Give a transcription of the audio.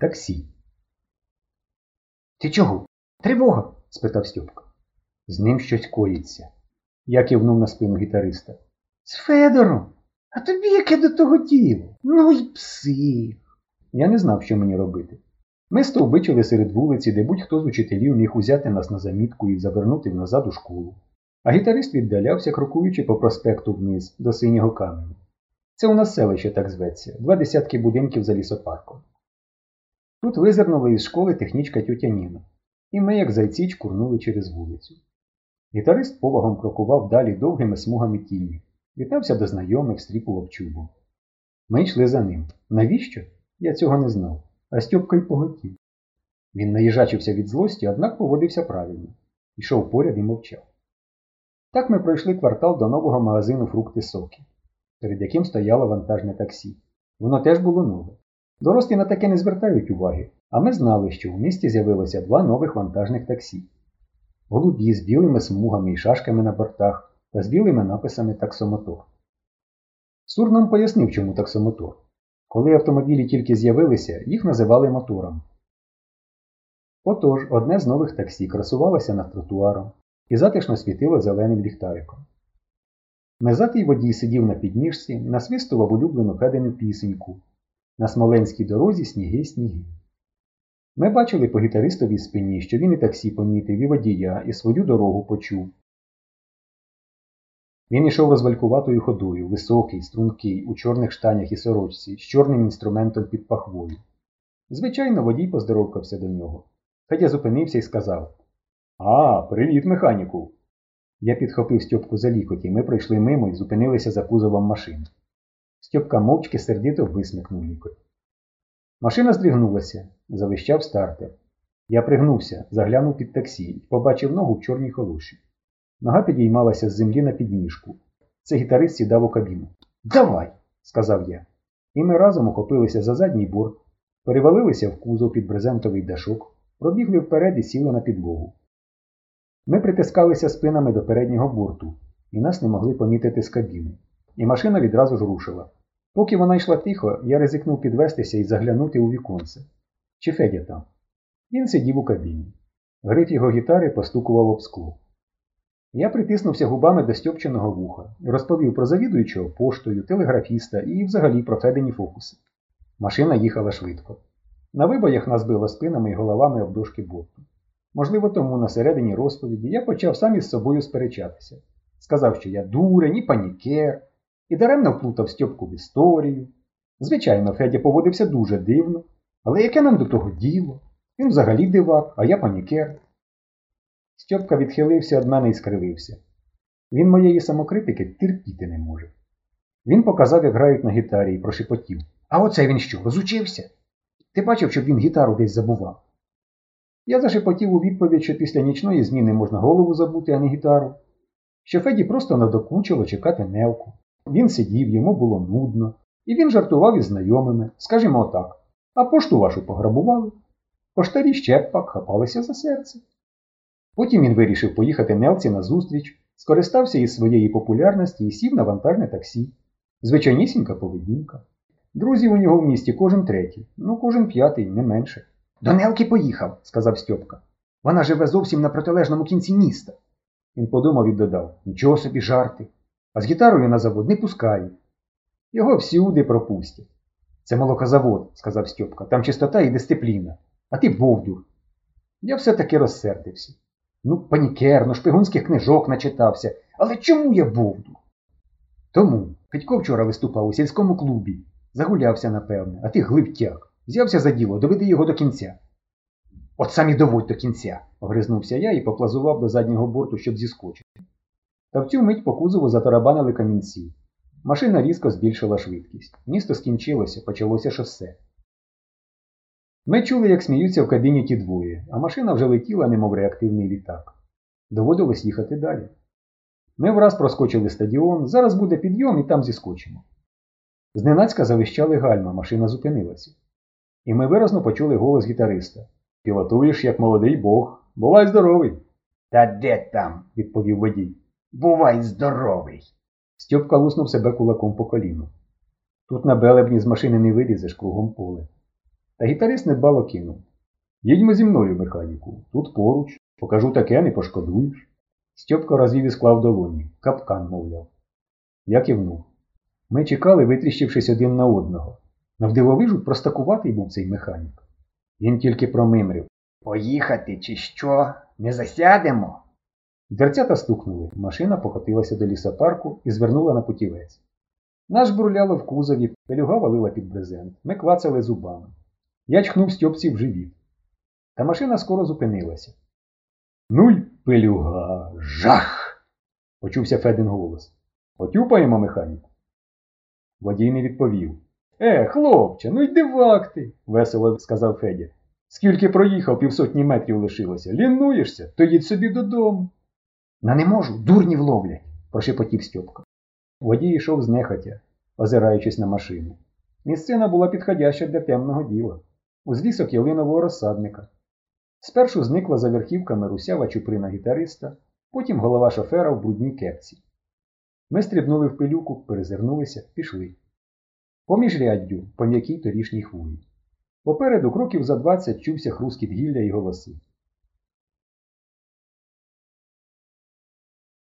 Таксі. Ти чого? Тривога? спитав Стьопка. З ним щось коїться. Я кивнув на спину гітариста. З Федором. А тобі яке до того діло? Ну й псих. Я не знав, що мені робити. Ми стовбичили серед вулиці, де будь-хто з учителів міг узяти нас на замітку і завернути назад у школу. А гітарист віддалявся, крокуючи по проспекту вниз до синього каменю. Це у нас селище так зветься, два десятки будинків за лісопарком. Тут визирнула із школи технічка тьотя Ніна, і ми, як зайці, чкурнули через вулицю. Гітарист повагом крокував далі довгими смугами тіні, вітався до знайомих, стріпував чубом. Ми йшли за ним. Навіщо? Я цього не знав, а Стьопка й поготів. Він наїжачився від злості, однак поводився правильно, йшов поряд і мовчав. Так ми пройшли квартал до нового магазину фрукти соки, перед яким стояло вантажне таксі. Воно теж було нове. Дорослі на таке не звертають уваги, а ми знали, що в місті з'явилося два нових вантажних таксі. Голубі з білими смугами і шашками на бортах та з білими написами таксомотор. Сур нам пояснив, чому таксомотор. Коли автомобілі тільки з'явилися, їх називали мотором. Отож, одне з нових таксі красувалося над тротуаром і затишно світило зеленим ліхтариком. Мезатий водій сидів на підніжці, насвистував улюблену Федину пісеньку. На смоленській дорозі сніги сніги. Ми бачили по гітаристовій спині, що він і таксі помітив, і водія, і свою дорогу почув. Він ішов розвалькуватою ходою, високий, стрункий, у чорних штанях і сорочці, з чорним інструментом під пахвою. Звичайно, водій поздоровкався до нього. Федя зупинився і сказав А, привіт, механіку. Я підхопив Стьопку за лікоть, і ми пройшли мимо і зупинилися за кузовом машини. Стьопка мовчки сердито висмикнув лікоть. Машина здригнулася, завищав стартер. Я пригнувся, заглянув під таксі і побачив ногу в чорній холоші. Нога підіймалася з землі на підніжку. Це гітарист сідав у кабіну. Давай, сказав я. І ми разом ухопилися за задній борт, перевалилися в кузов під брезентовий дашок, пробігли вперед і сіли на підлогу. Ми притискалися спинами до переднього борту, і нас не могли помітити з кабіни. І машина відразу ж рушила. Поки вона йшла тихо, я ризикнув підвестися і заглянути у віконце. Чи Федя там? Він сидів у кабіні. Гриф його гітари постукував об скло. Я притиснувся губами до стьопченого вуха розповів про завідуючого поштою, телеграфіста і взагалі про Федині фокуси. Машина їхала швидко. На вибоях нас било спинами і головами об дошки борту. Можливо, тому на середині розповіді я почав сам із собою сперечатися. Сказав, що я дурень і панікер, і даремно вплутав Стьопку в історію. Звичайно, Федя поводився дуже дивно, але яке нам до того діло? Він взагалі дивак, а я панікер. Стьопка відхилився від мене і скривився. Він моєї самокритики терпіти не може. Він показав, як грають на гітарі і прошепотів. А оце він що, розучився? Ти бачив, щоб він гітару десь забував? Я зашепотів у відповідь, що після нічної зміни можна голову забути, а не гітару. Що Феді просто надокучило чекати невку. Він сидів, йому було нудно, і він жартував із знайомими, скажімо отак, а пошту вашу пограбували. Поштарі ще пак хапалися за серце. Потім він вирішив поїхати Нелці на зустріч, скористався із своєї популярності і сів на вантажне таксі. Звичайнісінька поведінка. Друзів у нього в місті кожен третій, ну кожен п'ятий, не менше. До Нелки поїхав, сказав Стьопка. Вона живе зовсім на протилежному кінці міста. Він подумав і додав Нічого собі жарти. А з гітарою на завод не пускають. Його всюди пропустять. Це молокозавод, сказав Стьопка. Там чистота і дисципліна. А ти бовдур. Я все-таки розсердився. Ну, панікер, ну шпигунських книжок начитався. Але чому я бовдур? Тому Федько вчора виступав у сільському клубі. Загулявся, напевне, а ти глибтяк. Взявся за діло, доведи його до кінця. От сам і доводь до кінця, огризнувся я і поплазував до заднього борту, щоб зіскочити. Та в цю мить по кузову затарабанили камінці. Машина різко збільшила швидкість. Місто скінчилося, почалося шосе. Ми чули, як сміються в кабіні ті двоє, а машина вже летіла, немов реактивний літак. Доводилось їхати далі. Ми враз проскочили стадіон, зараз буде підйом і там зіскочимо. Зненацька завищали гальма, машина зупинилася. І ми виразно почули голос гітариста. Пілотуєш, як молодий бог. Бувай здоровий. Та де там? відповів водій. Бувай здоровий. Стьопка луснув себе кулаком по коліну. Тут на белебні з машини не вилізеш кругом поле. Та гітарист недбало кинув. Їдьмо зі мною, механіку, тут поруч. Покажу таке, не пошкодуєш. Стьопка розвів і склав долоні, капкан, мовляв. Я кивнув. Ми чекали, витріщившись один на одного. Навдивовижу простакуватий був цей механік. Він тільки промимрив. Поїхати чи що? Не засядемо? Дверцята стукнули, машина покотилася до лісопарку і звернула на путівець. Наш бурляло в кузові, пелюга валила під брезент. Ми клацали зубами. Я чхнув Стьопці в живіт. Та машина скоро зупинилася. Ну й пелюга, жах! почувся Федин голос. Потюпаємо механіку. Водій не відповів. Е, хлопче, ну йди в акти, весело сказав Федя. Скільки проїхав, півсотні метрів лишилося. Лінуєшся, то їдь собі додому. На не можу, дурні вловлять. прошепотів Стьопка. Водій йшов знехотя, озираючись на машину. Місцина була підходяща для темного діла. Узлісок ялинового розсадника. Спершу зникла за верхівками русява чуприна гітариста, потім голова шофера в брудній кепці. Ми стрибнули в пилюку, перезирнулися, пішли. Поміж ряддю, по м'якій торішній хвої. Попереду кроків за двадцять чувся хрускіт гілля і голоси.